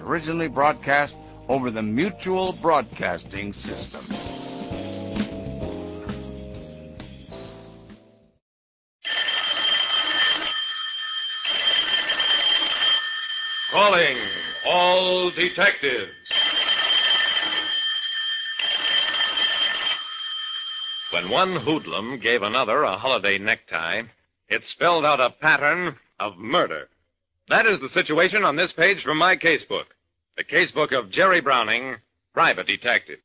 originally broadcast over the Mutual Broadcasting System. Calling all detectives. When one hoodlum gave another a holiday necktie, it spelled out a pattern of murder. That is the situation on this page from my casebook. The casebook of Jerry Browning, private detective.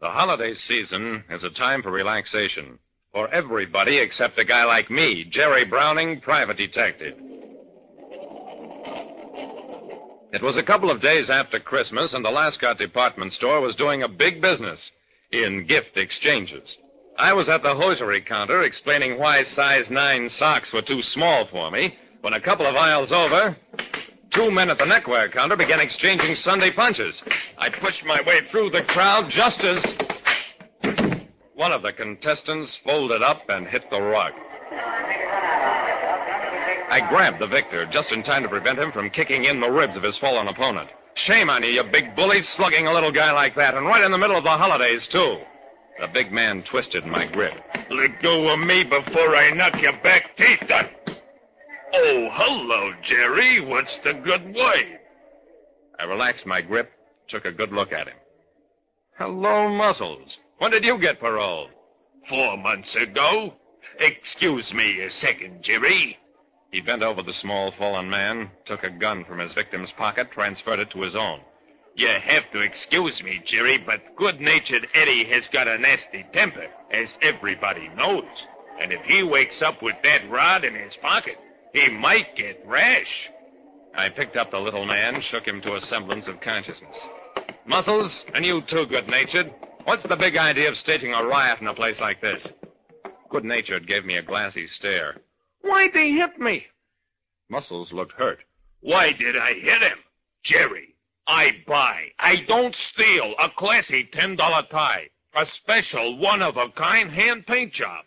The holiday season is a time for relaxation for everybody except a guy like me, Jerry Browning, private detective. It was a couple of days after Christmas, and the Lascott department store was doing a big business in gift exchanges. I was at the hosiery counter explaining why size 9 socks were too small for me when a couple of aisles over, two men at the neckwear counter began exchanging Sunday punches. I pushed my way through the crowd just as one of the contestants folded up and hit the rug. I grabbed the victor just in time to prevent him from kicking in the ribs of his fallen opponent. Shame on you, you big bully, slugging a little guy like that, and right in the middle of the holidays, too. The big man twisted my grip. Let go of me before I knock your back teeth out. Oh, hello, Jerry. What's the good word? I relaxed my grip, took a good look at him. Hello, Muscles. When did you get paroled? Four months ago. Excuse me a second, Jerry. He bent over the small fallen man, took a gun from his victim's pocket, transferred it to his own. You have to excuse me, Jerry, but good-natured Eddie has got a nasty temper, as everybody knows. And if he wakes up with that rod in his pocket, he might get rash. I picked up the little man, shook him to a semblance of consciousness. Muscles, and you too, good-natured. What's the big idea of staging a riot in a place like this? Good-natured gave me a glassy stare. Why'd they hit me? Muscles looked hurt. Why did I hit him? Jerry, I buy. I don't steal a classy $10 tie. A special, one-of-a-kind hand paint job.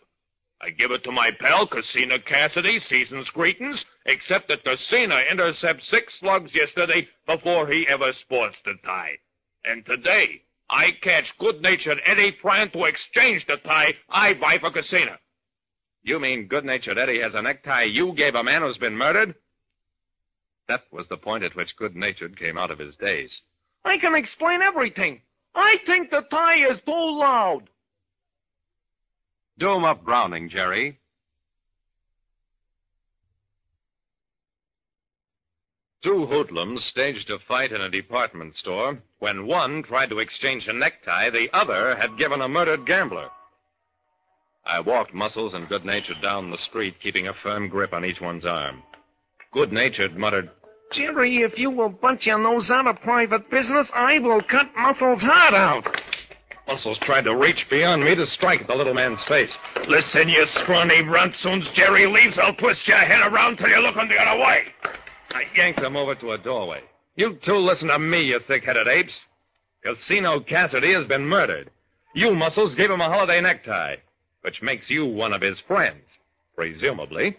I give it to my pal, Casino Cassidy, season's greetings, except that Casino intercepted six slugs yesterday before he ever sports the tie. And today, I catch good-natured Eddie trying to exchange the tie I buy for Casino. You mean good-natured Eddie has a necktie you gave a man who's been murdered? That was the point at which good-natured came out of his daze. I can explain everything. I think the tie is too loud. Do 'em up Browning, Jerry. Two hoodlums staged a fight in a department store when one tried to exchange a necktie the other had given a murdered gambler. I walked Muscles and Good Natured down the street, keeping a firm grip on each one's arm. Good Natured muttered, Jerry, if you will bunch your nose out of private business, I will cut Muscles' heart out. Muscles tried to reach beyond me to strike at the little man's face. Listen, you scrawny runt. Soon's Jerry leaves, I'll twist your head around till you look on the other way. I yanked him over to a doorway. You two listen to me, you thick-headed apes. Casino Cassidy has been murdered. You, Muscles, gave him a holiday necktie, which makes you one of his friends, presumably.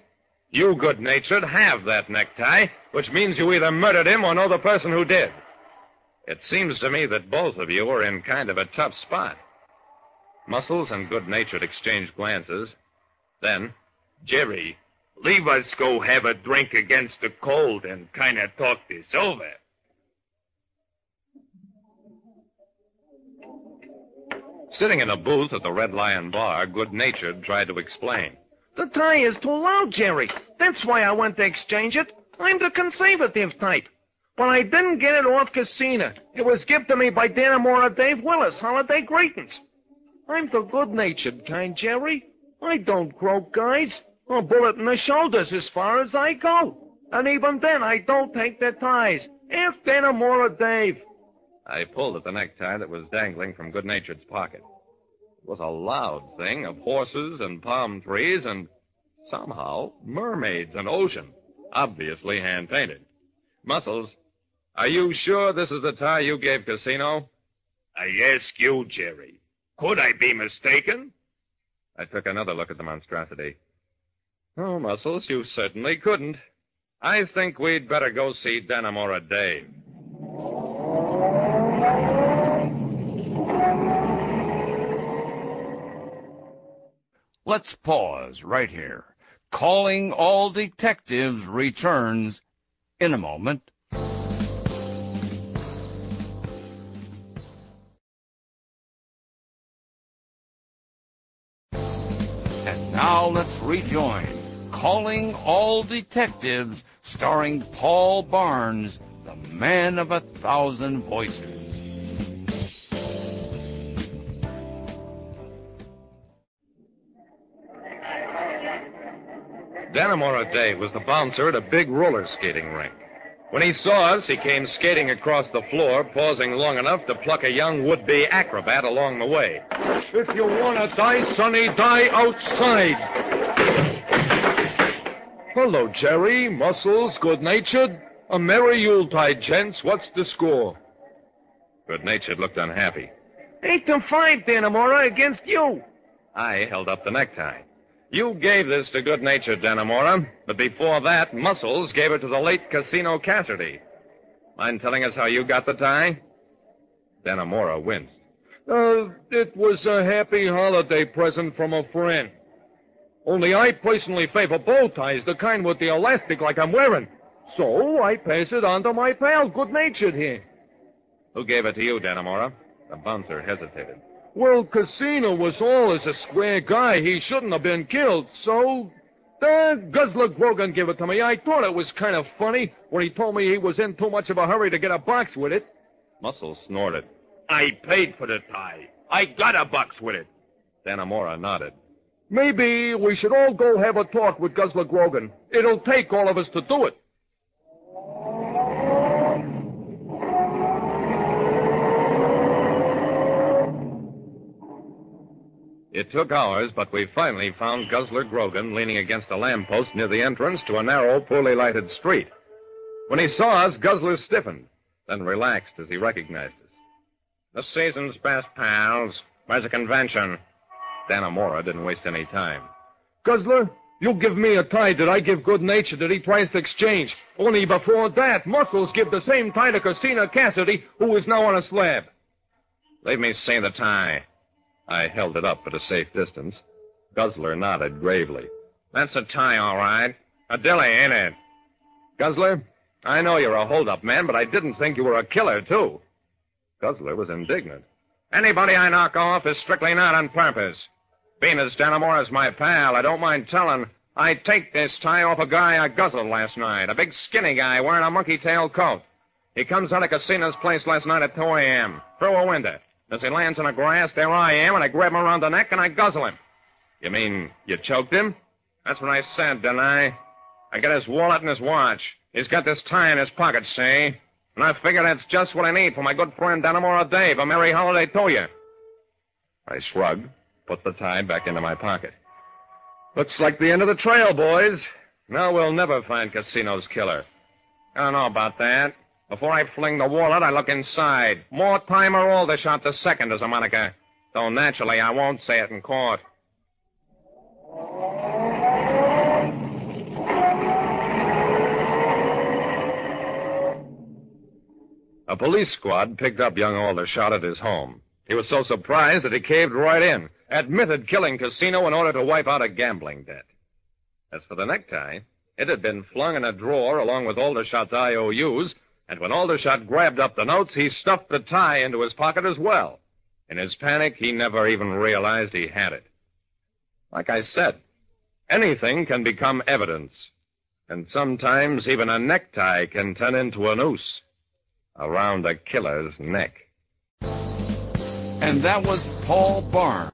You, good-natured, have that necktie, which means you either murdered him or know the person who did. It seems to me that both of you are in kind of a tough spot. Muscles and good-natured exchanged glances. Then, Jerry, leave us go have a drink against the cold and kind of talk this over. sitting in a booth at the Red Lion Bar, good-natured tried to explain. The tie is too loud, Jerry. That's why I went to exchange it. I'm the conservative type. But I didn't get it off Casino. It was given to me by Dannemora Dave Willis, holiday greetings. I'm the good-natured kind, Jerry. I don't croak guys. A bullet in the shoulders as far as I go. And even then, I don't take their ties. Ask Dannemora Dave. I pulled at the necktie that was dangling from Good Natured's pocket. It was a loud thing of horses and palm trees and somehow mermaids and ocean, obviously hand painted. Muscles, are you sure this is the tie you gave Casino? I ask you, Jerry. Could I be mistaken? I took another look at the monstrosity. Oh, Muscles, you certainly couldn't. I think we'd better go see Dannemora Dave. Let's pause right here. Calling all detectives returns in a moment. And now let's rejoin Calling All Detectives starring Paul Barnes, the man of a thousand voices. Dannemora Dave was the bouncer at a big roller skating rink. When he saw us, he came skating across the floor, pausing long enough to pluck a young would-be acrobat along the way. If you want to die, Sonny, die outside. Hello, Jerry. Muscles, good-natured. A merry Yuletide, gents. What's the score? Good-natured looked unhappy. Eight to five, Dannemora, against you. I held up the necktie. You gave this to good-natured Dannemora, but before that, Muscles gave it to the late Casino Cassidy. Mind telling us how you got the tie? Dannemora winced. Uh, it was a happy holiday present from a friend. Only I personally favor bow ties, the kind with the elastic like I'm wearing. So I pass it on to my pal, good-natured here. Who gave it to you, Dannemora? The bouncer hesitated. Well, Casino was all as a square guy. He shouldn't have been killed, so... Uh, Guzzler Grogan gave it to me. I thought it was kind of funny when he told me he was in too much of a hurry to get a box with it. Muscle snorted. I paid for the tie. I got a box with it. Dannemora nodded. Maybe we should all go have a talk with Guzzler Grogan. It'll take all of us to do it. It took hours, but we finally found Guzzler Grogan leaning against a lamppost near the entrance to a narrow, poorly lighted street. When he saw us, Guzzler stiffened, then relaxed as he recognized us. The season's best pals. Where's the convention? Dannemora didn't waste any time. Guzzler, you give me a tie that I give good nature that he tries to exchange. Only before that, Muscles give the same tie to Christina Cassidy, who is now on a slab. Leave me see the tie. I held it up at a safe distance. Guzzler nodded gravely. That's a tie, all right. A dilly, ain't it? Guzzler, I know you're a hold-up man, but I didn't think you were a killer, too. Guzzler was indignant. Anybody I knock off is strictly not on purpose. Being as is my pal, I don't mind telling. I take this tie off a guy I guzzled last night. A big skinny guy wearing a monkey tail coat. He comes out of Casino's place last night at 2 a.m. through a window. As he lands on the grass, there I am, and I grab him around the neck and I guzzle him. You mean you choked him? That's what I said, didn't I? I got his wallet and his watch. He's got this tie in his pocket, see? And I figure that's just what I need for my good friend Dannemora Dave. A merry holiday to you. I shrugged, put the tie back into my pocket. Looks like the end of the trail, boys. Now we'll never find Casino's killer. I don't know about that. Before I fling the wallet, I look inside. Mortimer Aldershot the second as a moniker. Though naturally I won't say it in court. A police squad picked up young Aldershot at his home. He was so surprised that he caved right in, admitted killing Casino in order to wipe out a gambling debt. As for the necktie, it had been flung in a drawer along with Aldershot's IOUs, and when Aldershot grabbed up the notes, he stuffed the tie into his pocket as well. In his panic, he never even realized he had it. Like I said, anything can become evidence, and sometimes even a necktie can turn into a noose around a killer's neck. And that was Paul Barnes.